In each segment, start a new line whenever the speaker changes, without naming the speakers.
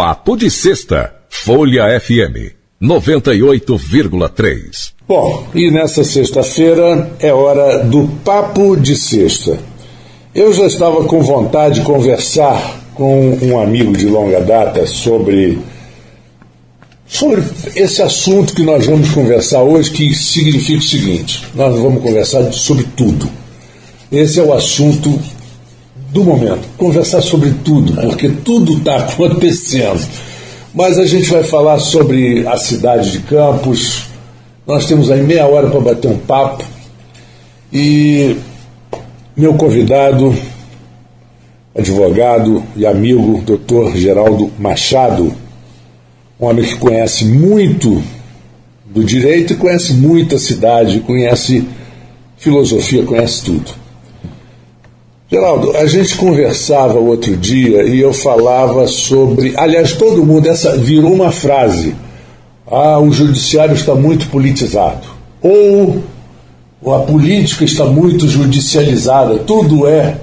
Papo de Sexta, Folha FM 98,3.
Bom, e nessa sexta-feira é hora do Papo de Sexta. Eu já estava com vontade de conversar com um amigo de longa data sobre sobre esse assunto que nós vamos conversar hoje, que significa o seguinte: nós vamos conversar sobre tudo. Esse é o assunto do momento. Conversar sobre tudo, porque tudo está acontecendo. Mas a gente vai falar sobre a cidade de Campos. Nós temos aí meia hora para bater um papo. E meu convidado, advogado e amigo, doutor Geraldo Machado, um homem que conhece muito do direito e conhece muito a cidade, conhece filosofia, conhece tudo. Geraldo, a gente conversava outro dia e eu falava sobre. Aliás, todo mundo, essa virou uma frase. Ah, o judiciário está muito politizado. Ou a política está muito judicializada. Tudo é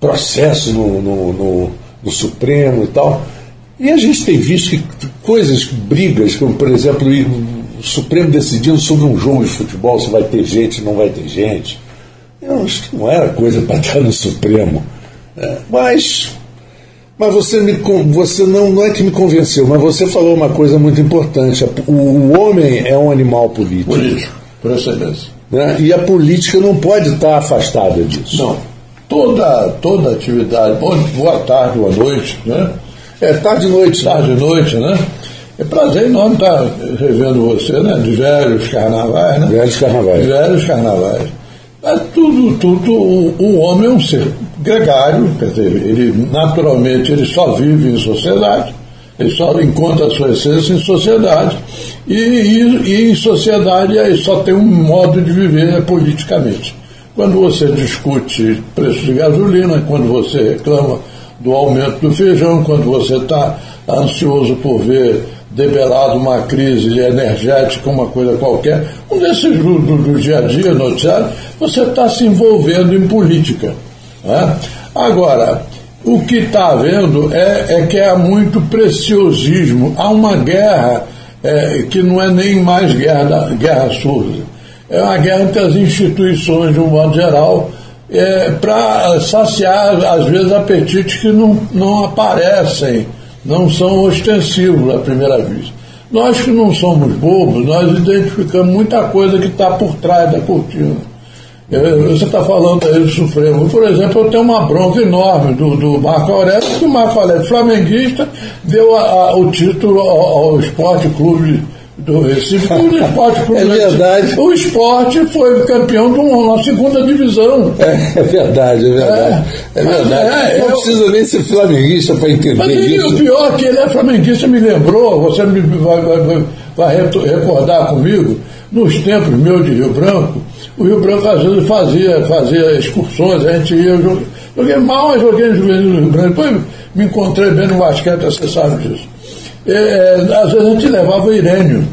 processo no, no, no, no Supremo e tal. E a gente tem visto que coisas, brigas, como por exemplo, o Supremo decidindo sobre um jogo de futebol, se vai ter gente, não vai ter gente eu acho que não era coisa para estar no Supremo. É, mas mas você, me, você não, não é que me convenceu, mas você falou uma coisa muito importante. O, o homem é um animal político.
Político, por excelência.
Né? E a política não pode estar afastada disso.
Não. Toda, toda atividade, boa tarde, boa noite, né?
É tarde e noite.
Tarde e noite, né? É prazer enorme estar revendo você, né? De velhos carnavais, né?
Velhos carnavais.
De velhos carnavais. Mas tudo, tudo, o, o, homem é um ser gregário, quer dizer, ele naturalmente ele só vive em sociedade, ele só encontra a sua essência em sociedade, e, e, e em sociedade ele só tem um modo de viver é politicamente. Quando você discute preço de gasolina, quando você reclama do aumento do feijão, quando você está ansioso por ver debelado uma crise energética, uma coisa qualquer, desses do, do, dia a dia noticiário, você está se envolvendo em política. Né? Agora, o que está havendo é, é, que há muito preciosismo, há uma guerra é, que não é nem mais guerra, guerra surda, é uma guerra entre as instituições de um modo geral, é, para saciar, às vezes, apetites que não, não aparecem não são ostensivos à primeira vista. Nós que não somos bobos, nós identificamos muita coisa que está por trás da cortina. Você está falando aí do Supremo. Por exemplo, eu tenho uma bronca enorme do, do Marco Aurélio, que o Marco Aurélio, flamenguista, deu a, a, o título ao, ao Esporte Clube do Recife, o esporte
é verdade.
O esporte foi campeão de uma, segunda divisão.
É, é verdade, é verdade. É, é verdade. É, não precisa nem ser flamenguista para entender mas isso.
o pior é que ele é flamenguista, me lembrou, você me vai, vai, vai recordar comigo, nos tempos meus de Rio Branco, o Rio Branco às vezes fazia, fazia excursões, a gente ia, eu joguei mal, mas joguei no Juvenil do Rio Branco, depois me encontrei bem no basquete, você sabe disso. É, é, às vezes a gente levava o Irênio,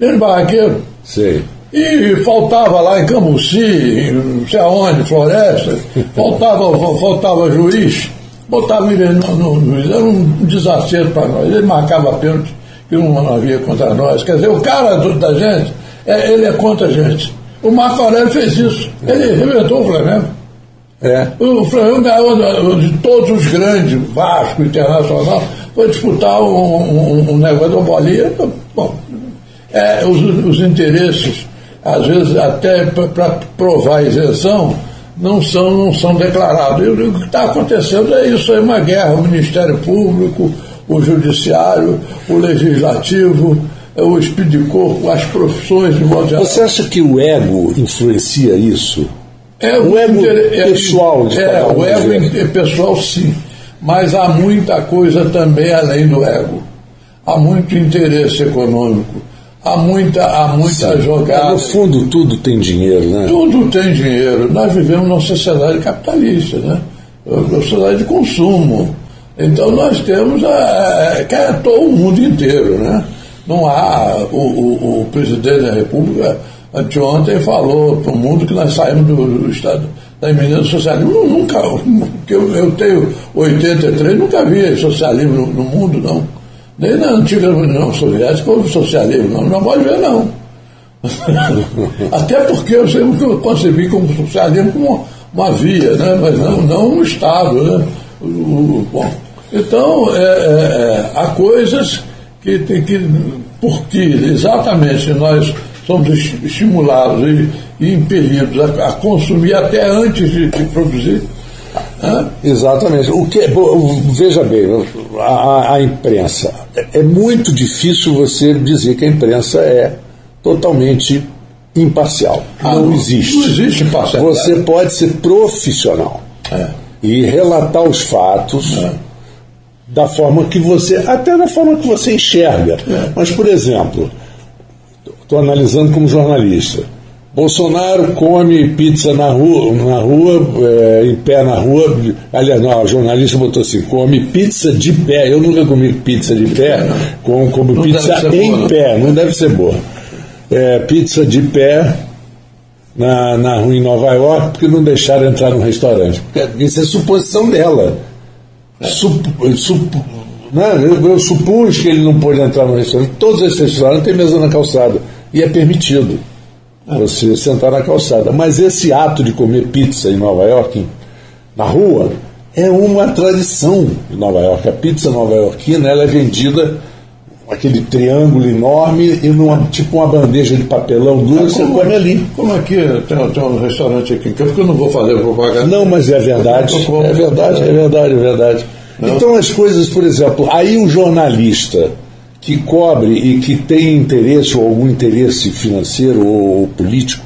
Irênio Barraqueiro.
Sei.
E faltava lá em Cambuci, não sei aonde, Floresta, faltava, faltava juiz, botava o Irênio no, no juiz, era um desacerto para nós. Ele marcava pênalti que não havia contra nós. Quer dizer, o cara da gente, é, ele é contra a gente. O Marco Aurélio fez isso. Ele arrebentou o Flamengo. É. O Flamengo ganhou de todos os grandes, Vasco, Internacional, foi disputar um, um, um negócio uma bolinha. Bom, é, os, os interesses, às vezes até para provar a isenção, não são, não são declarados. E o que está acontecendo é isso, é uma guerra, o Ministério Público, o Judiciário, o Legislativo, o Espírito de Corpo, as profissões de modo geral.
Você acha que o ego influencia isso?
É, o, ego é, pessoal de É, o ego é pessoal sim mas há muita coisa também além do ego. Há muito interesse econômico, há muita, há muita Sim. jogada.
No fundo, tudo tem dinheiro, né?
Tudo tem dinheiro. Nós vivemos numa sociedade capitalista, né? Uma sociedade de consumo. Então nós temos a, a, que é todo o mundo inteiro, né? Não há. O, o, o presidente da República anteontem falou para o mundo que nós saímos do, do estado da iminência do socialismo. Nunca, eu, eu tenho 83, nunca vi socialismo no, no mundo, não. Nem na antiga União Soviética houve socialismo, não. Não pode ver, não. Até porque eu sempre concebi como socialismo como uma via, né? mas não, não um Estado. Né? O, bom, então, é, é, é, há coisas que tem que, porque exatamente nós somos estimulados e impelidos a, a, consumir até antes de, de produzir.
Né? Exatamente. O que, veja bem, a, a imprensa. É muito difícil você dizer que a imprensa é totalmente imparcial. Ah, não, não, existe.
Não existe imparcial.
Você pode ser profissional é. e relatar os fatos. É da forma que você, até da forma que você enxerga. É. Mas, por exemplo, estou analisando como jornalista. Bolsonaro come pizza na rua, na rua é, em pé na rua. Aliás, não, a jornalista botou assim: come pizza de pé. Eu nunca comi pizza de pé, como, como não pizza em boa, pé, não deve ser boa. É, pizza de pé na, na rua em Nova York, porque não deixaram entrar no restaurante. Isso é suposição dela. Sup, sup, né? eu, eu, supus que ele não pôde entrar no restaurante. Todos esses restaurantes têm mesa na calçada. E é permitido você sentar na calçada. Mas esse ato de comer pizza em Nova York, na rua, é uma tradição em Nova York. A pizza nova-iorquina ela é vendida aquele triângulo enorme e numa, tipo uma bandeja de papelão duro, é, você come ali.
Como aqui, tem, tem um restaurante aqui em Campo que eu não vou fazer propaganda.
Não, mas é verdade. É verdade, é verdade, é verdade. Não. Então as coisas, por exemplo, aí um jornalista que cobre e que tem interesse ou algum interesse financeiro ou, ou político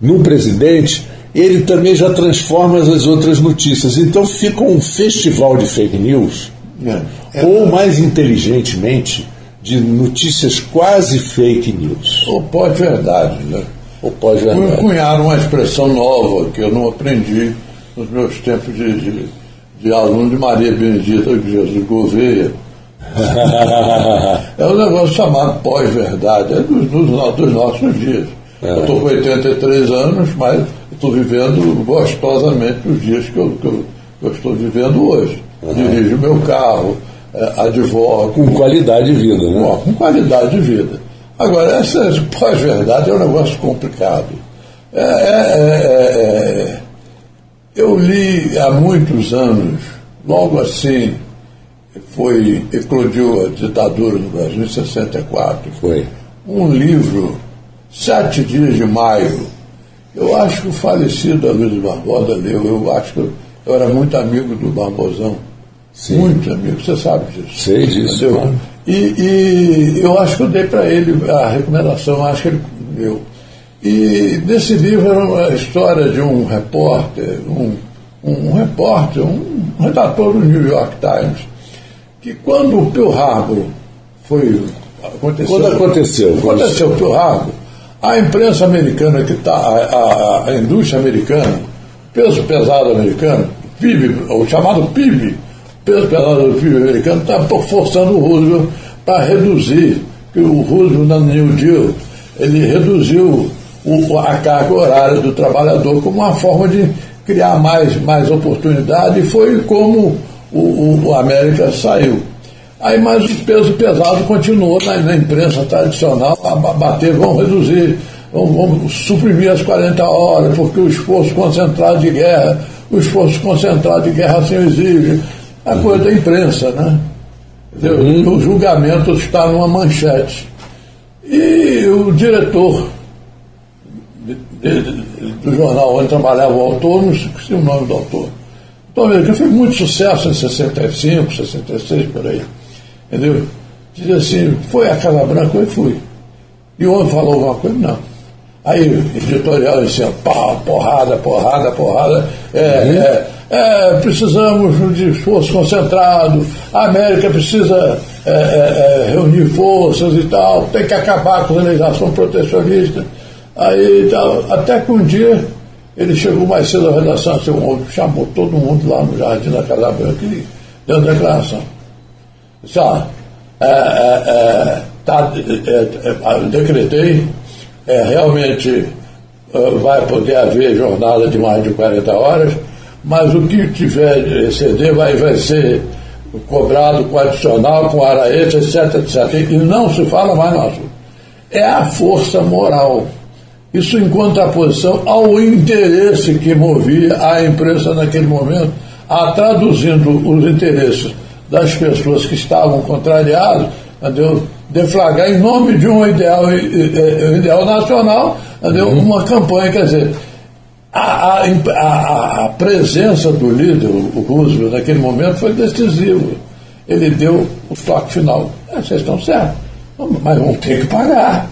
no presidente, ele também já transforma as outras notícias. Então fica um festival de fake news, é. É. ou mais inteligentemente, de notícias quase fake news.
Ou pós-verdade, né?
Ou pós-verdade.
Cunharam uma expressão nova que eu não aprendi nos meus tempos de, de, de aluno de Maria Benedita de Jesus Gouveia. É um negócio chamado pós-verdade, é dos, dos, dos, nossos dias. É. Eu estou com 83 anos, mas estou vivendo gostosamente os dias que eu, que eu, que eu estou vivendo hoje. Uhum. Dirijo meu carro, é, advoga.
Com qualidade de vida, né?
Com qualidade de vida. Agora, essa pós-verdade é um negócio complicado. É, é, é, é, eu li há muitos anos, logo assim, foi, eclodiu a ditadura no Brasil em 64.
Foi.
Um livro, Sete Dias de Maio. Eu acho que o falecido Luiz Barbosa leu, eu acho que eu, eu era muito amigo do Barbosão Sim. Muito amigo, você sabe disso.
Sei disso. Claro.
E, e, eu acho que eu dei para ele a recomendação, acho que ele deu. E nesse livro era uma história de um repórter, um, um, um repórter, um redator do New York Times, que quando o Pearl Harbor foi.
Aconteceu, quando aconteceu?
Aconteceu o Pearl Harbor, a imprensa americana que está, a, a, a indústria americana, peso pesado americano, PIB, o chamado PIB, peso pesado do PIB americano está forçando o Roosevelt para reduzir, que o Roosevelt na New Deal, ele reduziu o, a carga horária do trabalhador como uma forma de criar mais, mais oportunidade e foi como o, o, o América saiu. Aí, mas o peso pesado continuou na, na imprensa tradicional a bater, vão reduzir, vão, vão suprimir as 40 horas, porque o esforço concentrado de guerra, o esforço concentrado de guerra assim exige a coisa da imprensa, né? Uhum. O julgamento está numa manchete. E o diretor do jornal onde trabalhava o autor, não sei o nome do autor. Então, que fez muito sucesso em 65, 66, por aí. Entendeu? Dizia assim, foi a Casa Branca? Eu fui. E o homem falou alguma coisa? Não. Aí, editorial assim, pá, porrada, porrada, porrada. É, uhum. é, é, precisamos de esforço concentrado, a América precisa é, é, é, reunir forças e tal, tem que acabar com a legislação protecionista. Aí, tal, até que um dia ele chegou mais cedo à redação, assim, chamou todo mundo lá no Jardim da Casa Branca e deu uma declaração. Disse, ah, é, é, tá, decretei, realmente uh, vai poder haver jornada de mais de 40 horas, mas o que tiver de exceder vai, vai ser cobrado com adicional, com hora extra, etc, etc. E não se fala mais no assunto. É a força moral. Isso em contraposição ao interesse que movia a imprensa naquele momento, a traduzindo os interesses das pessoas que estavam contrariadas, entendeu? deflagrar em nome de um ideal, um ideal nacional, entendeu? Uhum. uma campanha, quer dizer, a, a, a, presença do líder, o Roosevelt, naquele momento foi decisiva. Ele deu o toque final. É, vocês estão certos, mas vão ter que pagar.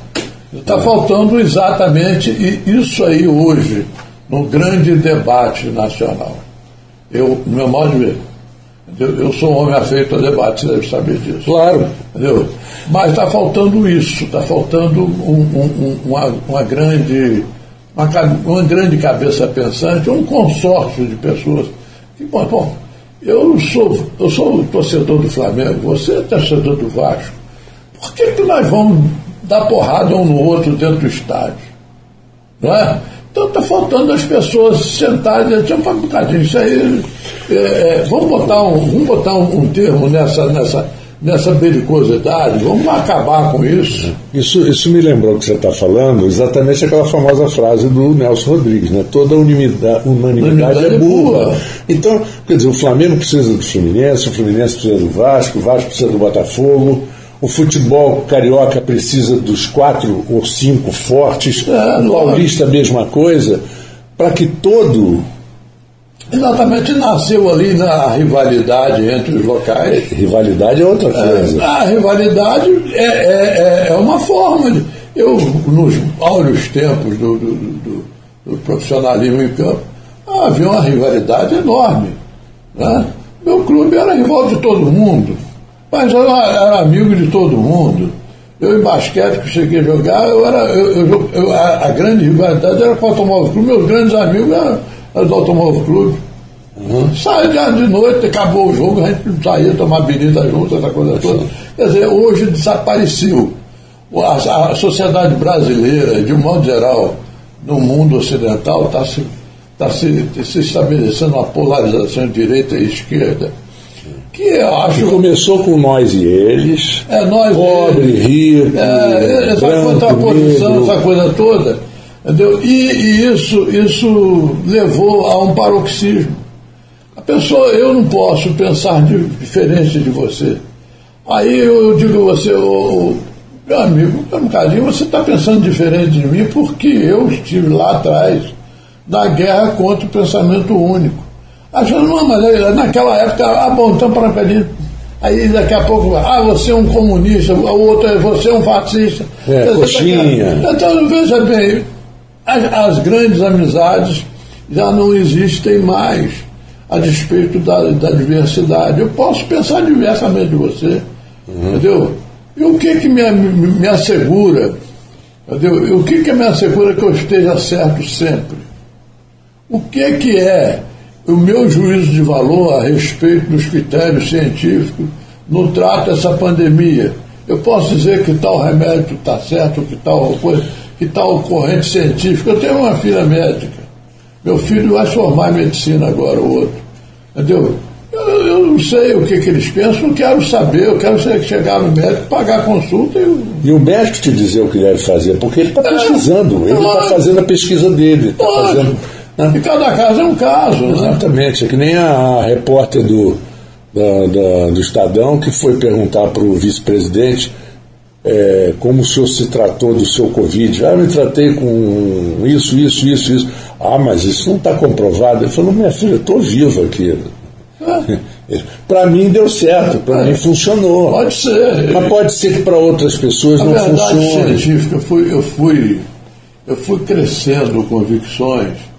Está faltando exatamente isso aí hoje, no grande debate nacional. Eu, no meu modo de ver, eu, eu sou um homem afeito a debate, você deve saber disso.
Claro.
Entendeu? Mas está faltando isso, está faltando um, um, uma, uma, grande, uma, uma, grande cabeça pensante, um consórcio de pessoas. Que, bom, bom, eu sou, eu sou torcedor do Flamengo, você é torcedor do Vasco. Por que, que nós vamos dar porrada um no outro dentro do estádio? Não é? Então está faltando as pessoas sentarem e dizer, um bocadinho, isso aí. É, é, vamos botar, um, vamos botar um, um, termo nessa, nessa, nessa belicosidade, vamos acabar com isso.
Isso, isso me lembrou que você está falando, exatamente aquela famosa frase do Nelson Rodrigues, né? Toda unanimidade, unanimidade é, é burra. Então, quer dizer, o Flamengo precisa do Fluminense, o Fluminense precisa do Vasco, o Vasco precisa do Botafogo o futebol carioca precisa dos quatro ou cinco fortes, é, paulista a mesma coisa, para que todo.
Exatamente, nasceu ali na rivalidade entre os locais.
Rivalidade é outra coisa.
É, a rivalidade é, é, é, é uma forma de. Eu, nos áureos tempos do, do, do, do profissionalismo em campo, havia uma rivalidade enorme. Né? Meu clube era rival de todo mundo. Mas eu era amigo de todo mundo. Eu em basquete que cheguei a jogar, eu era, eu, eu, eu a, a, grande rivalidade era com o Automóvel Clube, meus grandes amigos eram, eram do Automóvel Clube. Uhum. Saía de noite, acabou o jogo, a gente saía tomar bebida junto, essa coisa toda. Quer dizer, hoje desapareceu. A, a sociedade brasileira, de um modo geral, no mundo ocidental, está se, tá se, se estabelecendo uma polarização direita e esquerda
que eu acho. Que começou com nós e eles.
É, nós
Pobre,
e
rico.
É, essa contraposição, negro. essa coisa toda. Entendeu? E, e, isso, isso levou a um paroxismo. A pessoa, eu não posso pensar de, diferente de você. Aí eu digo a você, oh, meu amigo, um bocadinho, você está pensando diferente de mim porque eu estive lá atrás da guerra contra o pensamento único. Achando, não, mas naquela época, ah, bom, então para pedir. Aí daqui a pouco, ah, você é um comunista, o outro é você é um fascista.
É, Quer coxinha.
Então, veja bem, as, as, grandes amizades já não existem mais a despeito da, da diversidade. Eu posso pensar diversamente de você, uhum. entendeu? E o que que me, me assegura, entendeu? E o que que me assegura que eu esteja certo sempre? O que que é o meu juízo de valor a respeito dos critérios científicos no trato dessa pandemia. Eu posso dizer que tal remédio está certo, que tal coisa, que tal corrente científica. Eu tenho uma filha médica. Meu filho vai formar em medicina agora, o outro. Entendeu? Eu, eu não sei o que, que eles pensam, eu quero saber, eu quero chegar no médico, pagar a consulta e.
E o médico te dizer o que deve fazer, porque ele está é, pesquisando, ele está fazendo a pesquisa dele, está fazendo
e cada caso é um caso. Né?
Exatamente. É que nem a repórter do, da, da, do Estadão que foi perguntar para o vice-presidente é, como o senhor se tratou do seu Covid. Ah, eu me tratei com isso, isso, isso, isso. Ah, mas isso não está comprovado. Ele falou, minha filha, eu estou vivo aqui. É. Para mim deu certo, para é. mim funcionou.
Pode ser.
Mas pode ser que para outras pessoas A não funcione.
científica, eu fui, eu, fui, eu fui crescendo convicções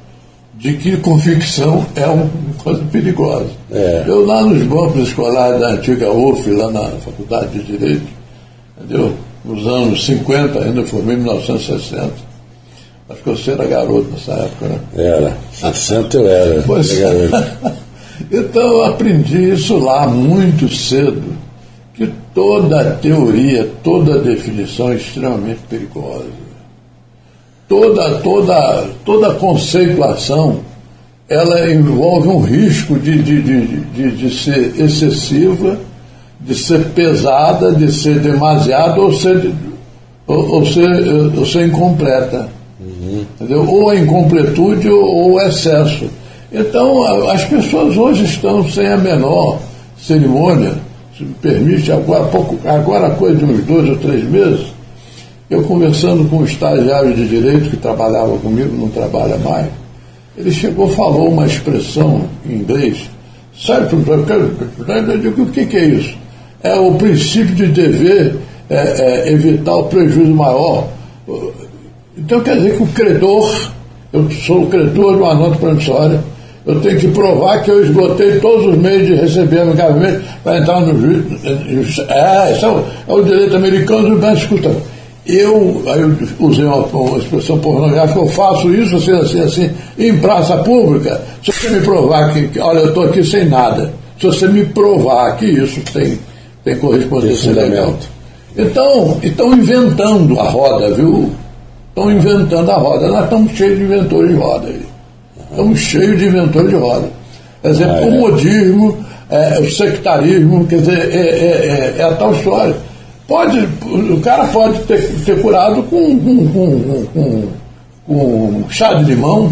de que convicção é uma coisa perigosa. É. Eu lá nos bancos escolares da antiga UF, lá na Faculdade de Direito, entendeu? nos anos 50, ainda formei em 1960. Acho que você era garoto nessa época, né?
Era, 60 eu era.
Pois era então eu aprendi isso lá muito cedo, que toda teoria, toda definição é extremamente perigosa toda, toda, toda conceituação ela envolve um risco de, de, de, de, ser excessiva, de ser pesada, de ser demasiada ou ser, ou, ou ser, ou ser incompleta. Uhum. Entendeu? Ou a incompletude ou o excesso. Então, as pessoas hoje estão sem a menor cerimônia, se me permite, agora, pouco, agora coisa de uns dois ou três meses, eu conversando com um estagiário de direito que trabalhava comigo, não trabalha mais, ele chegou, falou uma expressão em inglês, sabe, eu digo, o que, que é isso? É o princípio de dever é, é, evitar o prejuízo maior. Então quer dizer que o credor, eu sou o credor de uma nota promissória, eu tenho que provar que eu esgotei todos os meios de receber amigavelmente para entrar no juiz. É, esse é o, é o direito americano, mas escuta, eu, aí eu usei uma, uma, expressão pornográfica, eu faço isso assim, assim, assim, em praça pública, se você me provar que, olha, eu estou aqui sem nada, se você me provar que isso tem, tem correspondência legal. Então, estão inventando a roda, viu? Estão inventando a roda. Nós estamos cheios de inventores de roda aí. Estamos cheios de inventores de roda. Quer dizer, ah, é. o modismo, é, o sectarismo, quer dizer, é, é, é, é a tal história. Pode, o cara pode ter, ter curado com, com, com, com, chá de limão,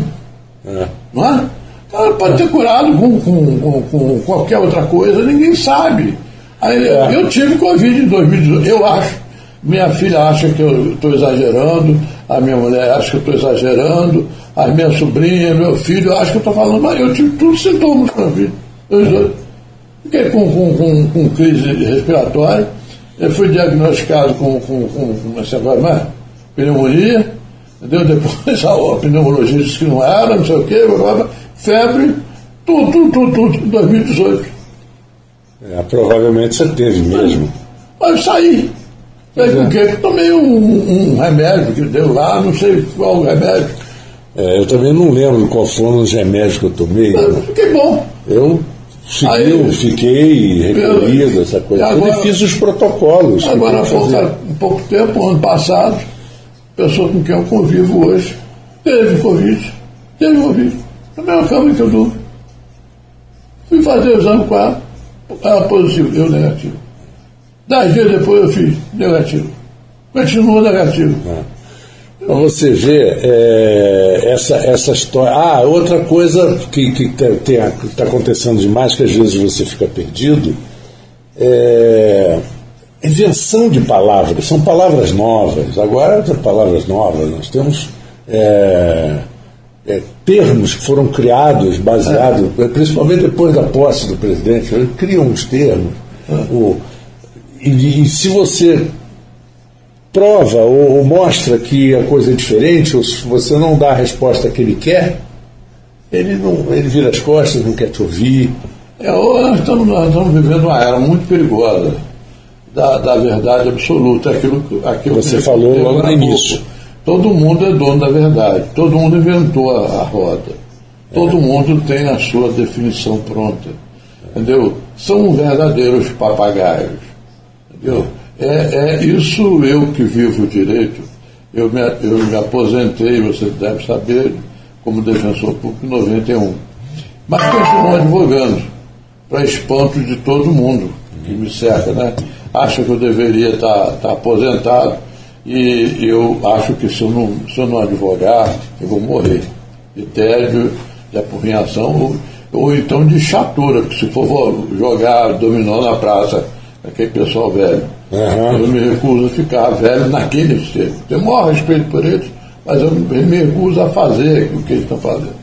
é. não é? O cara pode ter curado com, com, com, qualquer outra coisa, ninguém sabe. Aí, é. Eu tive Covid em 2018, eu acho. Minha filha acha que eu estou exagerando, a minha mulher acha que eu estou exagerando, a minha sobrinha, meu filho, acho que eu estou falando, mas eu tive tudo sintomas com a vida. Fiquei com, com, com, com crise respiratória ele foi diagnosticado com, com, com, com esse agora, mas, pneumonia, entendeu? Depois a, pneumologista disse que não era, não sei o quê, blá, blá, blá, febre, tudo, tudo, tudo, tudo, em 2018.
É, provavelmente você teve mesmo.
Mas saí. Saí com o quê? Tomei um, um, remédio que deu lá, não sei qual remédio.
É, eu também não lembro qual foram os remédios que eu tomei.
Mas fiquei bom.
Eu Seguiu, fiquei recolhido, essa coisa. Agora, e fiz os protocolos.
Agora, há pouco, um pouco tempo, ano passado, pessoa com quem eu convivo hoje, teve Covid. Teve Covid. Na mesma cama que eu durmo. Fui fazer o exame com ela, ela positivo, eu negativo. Dez dias depois eu fiz negativo. Continua negativo. É.
Você ver é, essa, essa história. Ah, outra coisa que está acontecendo demais, que às vezes você fica perdido, é invenção de palavras. São palavras novas. Agora, são palavras novas. Nós temos é, é, termos que foram criados, baseados, principalmente depois da posse do presidente, criam uns termos. O, e, e se você prova ou, ou, mostra que a coisa é diferente, ou se você não dá a resposta que ele quer, ele, não, ele vira as costas, não quer te ouvir.
É, nós, estamos, nós estamos vivendo uma era muito perigosa da, da verdade absoluta, aquilo, aquilo
você que falou logo no início.
Todo mundo é dono da verdade, todo mundo inventou a, a roda, todo é. mundo tem a sua definição pronta, entendeu? São verdadeiros papagaios, entendeu? É, é isso eu que vivo direito. Eu me, eu me aposentei, você deve saber, como defensor público em 91. Mas continuo advogando, para espanto de todo mundo que me cerca, né? Acha que eu deveria estar, tá, tá aposentado e eu acho que se eu, não, se eu não advogar, eu vou morrer. De tédio, de apurrinhação, ou, ou então de chatura, porque se for jogar dominó na praça, aquele pessoal velho Uhum. Eu me recuso a ficar velho naquele ser. Tenho o maior respeito por eles, mas eu me recuso a fazer o que eles estão fazendo.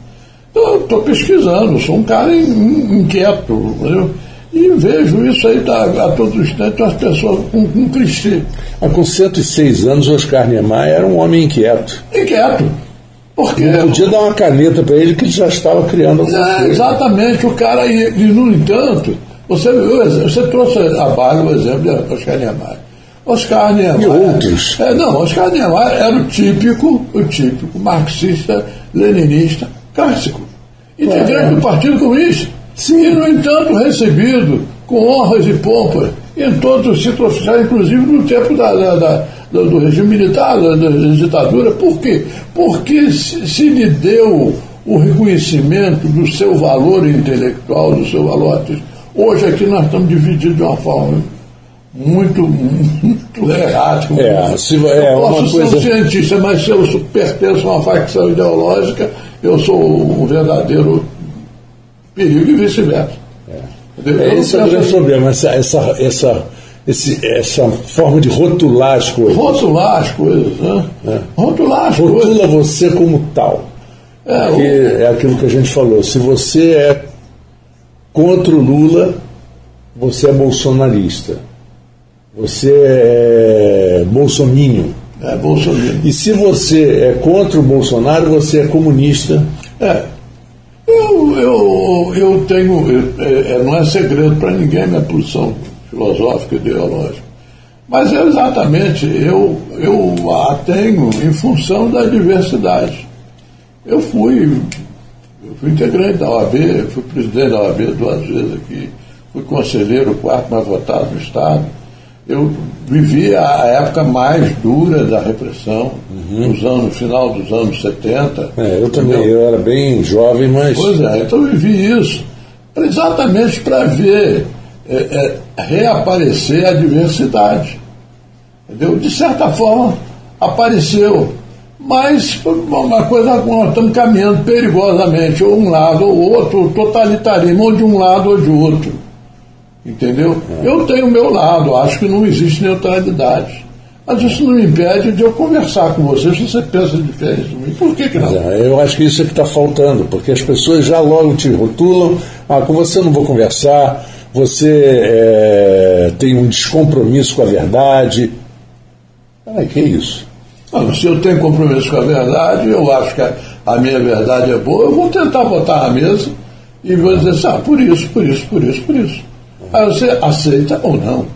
Então, eu estou pesquisando, sou um cara inquieto, entendeu? E vejo isso aí tá, a todo instante, as pessoas com, com clichê.
Ah, com 106 anos, Oscar Niemeyer era um homem inquieto.
Inquieto. Porque,
não podia dar uma caneta para ele que ele já estava criando alguma
é, Exatamente, o cara, e, e no entanto, você, você trouxe a base o exemplo de Oscar Niemeyer. Oscar Niemeyer.
E outros.
É, não, Oscar Niemeyer era o típico, o típico marxista, leninista, clássico. Integrante é. do Partido Comunista. Sim. E, no entanto, recebido com honras e pompas em todos os ciclos oficiais, inclusive no tempo da, da, da, do regime militar, da, da, ditadura. Por quê? Porque se, se lhe deu o reconhecimento do seu valor intelectual, do seu valor artístico. Hoje aqui nós estamos divididos de uma forma muito, muito errada.
É, se, é
eu posso
ser coisa...
um cientista, mas se eu pertenço a uma facção ideológica, eu sou um verdadeiro perigo e vice-versa.
É, é esse é o grande problema, essa, essa, essa, esse, essa forma de rotular as coisas.
Rotular as coisas, né? É. Rotular as
Rotula
coisas.
você como tal. É, o... é aquilo que a gente falou. Se você é contra o Lula, você é bolsonarista. Você é bolsominho.
É.
E se você é contra o Bolsonaro, você é comunista.
É. Eu, eu, eu tenho. Eu, é, é não é segredo para ninguém minha posição filosófica e ideológica. Mas é exatamente, eu, eu a tenho em função da diversidade. Eu fui, eu fui integrante da OAB, fui presidente da OAB duas vezes aqui, fui conselheiro, quarto mais votado no Estado. Eu vivi a época mais dura da repressão, uhum. nos anos, final dos anos 70.
É, eu também, eu era bem jovem, mas.
Pois é, então eu vivi isso, exatamente para ver é, é, reaparecer a diversidade. Entendeu? De certa forma, apareceu mas uma coisa nós estamos caminhando perigosamente, ou um lado ou outro, totalitarismo, ou de um lado ou de outro. Entendeu? É. Eu tenho o meu lado, acho que não existe neutralidade. Mas isso não me impede de eu conversar com você se você pensa diferente de mim. Por que, que não?
É, eu acho que isso é que está faltando, porque as pessoas já logo te rotulam, ah, com você eu não vou conversar, você é, tem um descompromisso com a verdade. Ah, que isso?
Não, se eu tenho compromisso com a verdade, eu acho que a, a, minha verdade é boa, eu vou tentar botar na mesa e vou dizer assim, ah, por isso, por isso, por isso, por isso. Aí você aceita ou não.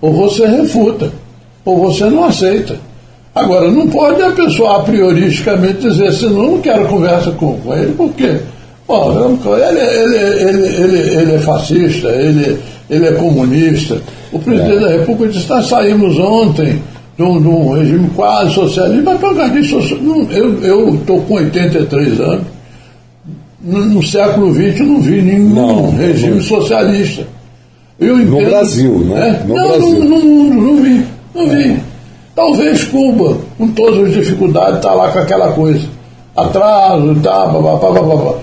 Ou você refuta, ou você não aceita. Agora, não pode a pessoa a prioristicamente dizer assim, não, não quero conversa com, com ele, por quê? Bom, ele, ele, ele, ele, ele é fascista, ele, ele é comunista. O presidente é. da República disse, nós saímos ontem de um, de um regime quase socialista, mas por causa disso, eu estou com 83 anos, no, no século XX eu não vi nenhum não, regime não. socialista.
Eu entendo, no Brasil, né?
É, no não, Brasil. No, mundo, não vi, não vi. É. Talvez Cuba, com todas as dificuldades, está lá com aquela coisa. Atraso, tá, papapá, papapá.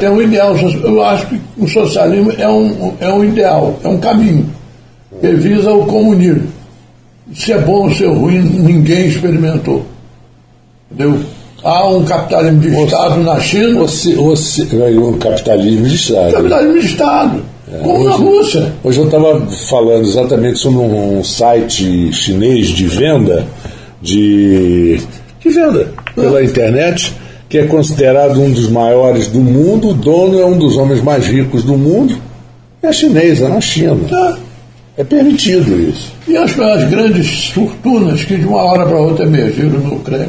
Tem um ideal, eu acho que o socialismo é um, é um ideal, é um caminho que visa o comunismo. Se é bom ou se é ruim, ninguém experimentou. Entendeu? Há um capitalismo de Estado na China.
um capitalismo de Estado.
Capitalismo de Estado. É, como hoje, na Rússia.
Hoje eu estava falando exatamente sobre um site chinês de venda, de, de venda pela ah. internet, que é considerado um dos maiores do mundo, o dono é um dos homens mais ricos do mundo, é chinês, é na China. Ah. É permitido isso.
E as, as grandes fortunas que de uma hora para outra emergiram no Kremlin?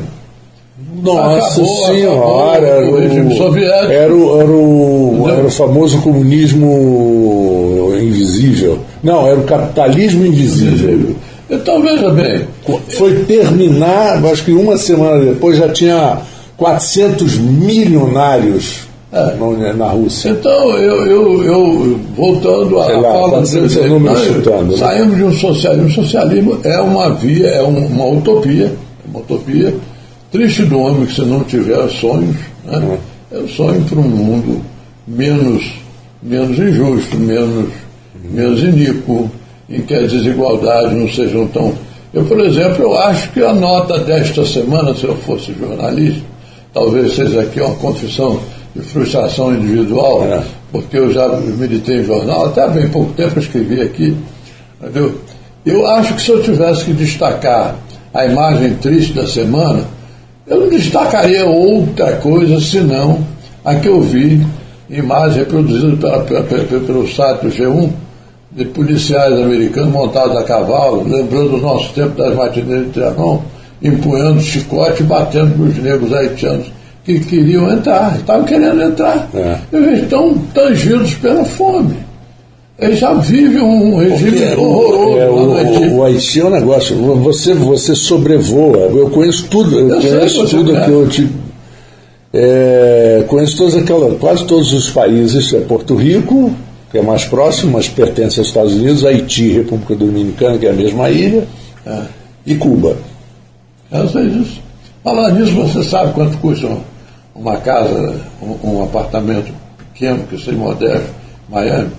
Nossa acabou, senhora! Acabou, o regime soviético. Era o, era, o, era o famoso comunismo invisível. Não, era o capitalismo invisível.
Então veja bem.
Foi terminar, acho que uma semana depois já tinha 400 milionários é. na Rússia.
Então, eu, eu, eu voltando à fala presidente, né? saímos de um socialismo. O socialismo é uma via, é uma utopia, é uma utopia. Triste do homem que se não tiver sonhos, né? É o sonho para um mundo menos, menos injusto, menos, menos iníquo, em que as desigualdades não sejam tão. Eu, por exemplo, eu acho que a nota desta semana, se eu fosse jornalista, talvez seja aqui uma confissão frustração individual, é. porque eu já militei em jornal, até há bem pouco tempo eu escrevi aqui, entendeu? Eu acho que se eu tivesse que destacar a imagem triste da semana, eu não destacaria outra coisa senão a que eu vi, imagem reproduzida pela, pela, pela, pelo site do G1, de policiais americanos montados a cavalo, lembrando o nosso tempo das matinês de Trianon, empunhando chicote e batendo nos negros haitianos que queriam entrar, estavam querendo entrar. É. Eles estão tangidos pela fome. Ele já vive um regime
É,
horroroso.
é, o,
Haiti.
o Haiti é um negócio. Você, você sobrevoa. Eu conheço tudo. Eu,
Eu
conheço tudo
conhece.
que eu te. é, conheço todas aquelas, quase todos os países. É Porto Rico, que é mais próximo, mas pertence aos Estados Unidos, Haiti, República Dominicana, que é a mesma ilha,
É.
e Cuba.
Eu sei disso. Falar nisso, você sabe quanto custa um- uma casa, um, um apartamento pequeno, que seja modesto, Miami?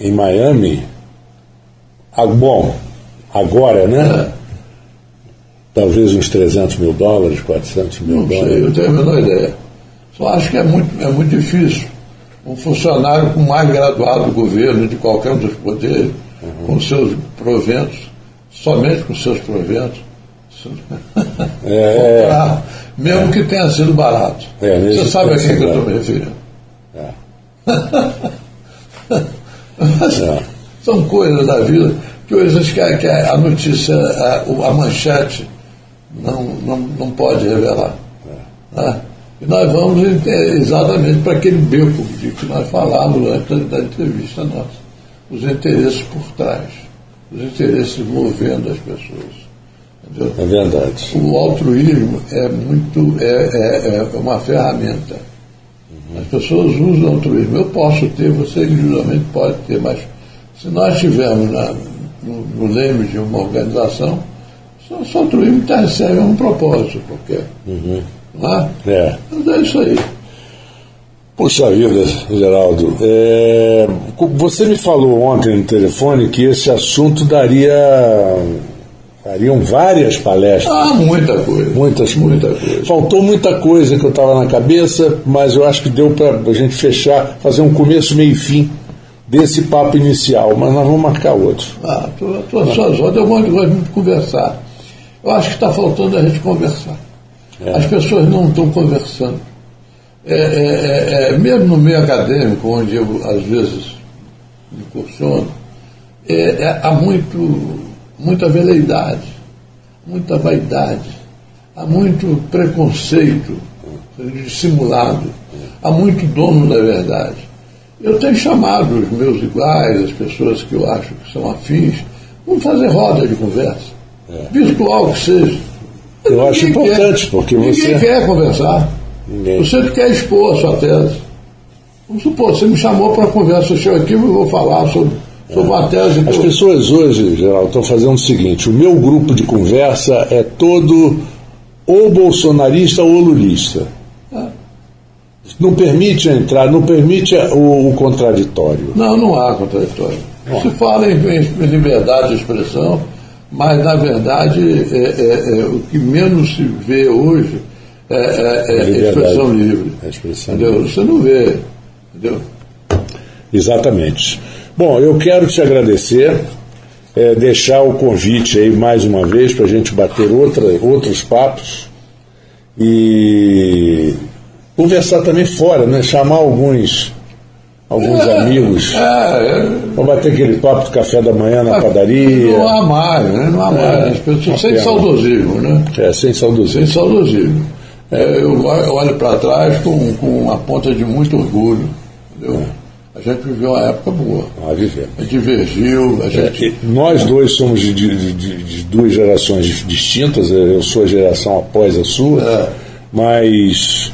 Em Miami, ah, bom, agora, né?
É.
Talvez uns 300 mil dólares, 400 mil
Não sei,
dólares.
eu tenho a menor ideia. Só acho que é muito, é muito difícil. Um funcionário com mais graduado do governo, de qualquer um dos poderes,
Uhum.
com seus proventos, somente com seus proventos,
É,
comprar, mesmo que tenha sido barato.
É,
Você sabe a
que
quem que eu estou me referindo?
É. É.
São coisas da vida que hoje a gente quer que a notícia, a, a manchete, não, não, não pode revelar. né? E nós vamos exatamente para aquele beco de que nós falamos antes da entrevista nossa. Os interesses por trás, os interesses movendo as pessoas.
É verdade.
O altruísmo é muito é, é, é uma ferramenta. As pessoas usam o altruísmo. Eu posso ter, você individualmente pode ter, mas se nós estivermos no, no leme de uma organização, só, só altruísmo tá, serve a um propósito qualquer. Não é?
É.
Mas é isso aí.
Puxa vida, Geraldo. é, você me falou ontem no telefone que esse assunto daria. Dariam várias palestras.
Ah, muita coisa.
Muitas
Muita coisa.
Faltou muita coisa que eu estava na cabeça, mas eu acho que deu para a gente fechar, fazer um começo, meio e fim desse papo inicial. Mas nós vamos marcar outro.
Ah, estou às suas ordens, eu gosto muito de conversar. Eu acho que está faltando a gente conversar. As pessoas não estão conversando. É, é, é, é, mesmo no meio acadêmico, onde eu às vezes me incursiono, é, é, há muito, muita veleidade, muita vaidade, há muito preconceito dissimulado, há muito dono da verdade. Eu tenho chamado os meus iguais, as pessoas que eu acho que são afins, vamos fazer roda de conversa, virtual que seja.
Eu acho
Ninguém
importante,
quer.
porque
Ninguém
você-
quer conversar.
Ninguém.
Você quer expor a sua tese. Vamos supor, você me chamou para conversa, eu chego aqui e vou falar sobre,
As
eu-
pessoas hoje, Geraldo, estão fazendo o seguinte: o meu grupo de conversa é todo ou bolsonarista ou lulista. Não permite entrar, não permite o, o contraditório.
Não, não há contraditório. Se fala em, em liberdade de expressão, mas na verdade é, é, é, o que menos se vê hoje é, é- é expressão livre.
Expressão
entendeu? Você não vê. Entendeu?
Exatamente. Bom, eu quero te agradecer, é, deixar o convite aí mais uma vez para a gente bater outra, outros papos e conversar também fora, né? Chamar alguns, alguns amigos.
É, é,
Vamos bater aquele papo do café da manhã na
não
padaria.
há mais, né? Não há mais. As pessoas, sem
pena.
saudosismo, né?
É, sem
Sem
saudosismo.
saudosismo. É, eu olho olho para trás com, com uma ponta de muito orgulho. Entendeu? A gente viveu uma época boa.
Ah.
A gente divergiu, a
É,
gente.
e nós dois somos de, de- de- de duas gerações distintas, eu sou a geração após a sua,
É.
mas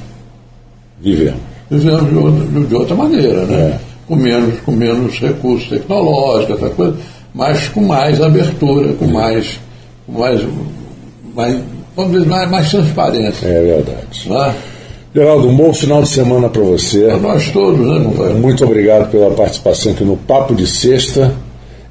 vivemos.
vivemos de outra, de outra maneira, né?
É.
Com, menos, com menos recursos tecnológicos, essa coisa, mas com mais abertura, com mais, com mais, mais vamos dizer, mais, mais transparência.
É verdade.
Né?
Geraldo, um bom final de semana para você.
Para nós todos, né, companheiro?
Muito obrigado pela participação aqui no Papo de Sexta.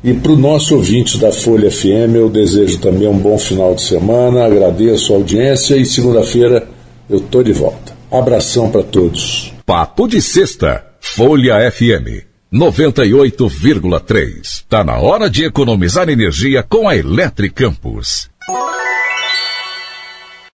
E para o nosso ouvinte da Folha FM, eu desejo também um bom final de semana, agradeço a audiência e segunda-feira eu estou de volta. Abração para todos.
Papo de Sexta, Folha FM 98,3. Tá na hora de economizar energia com a Eletri Campus.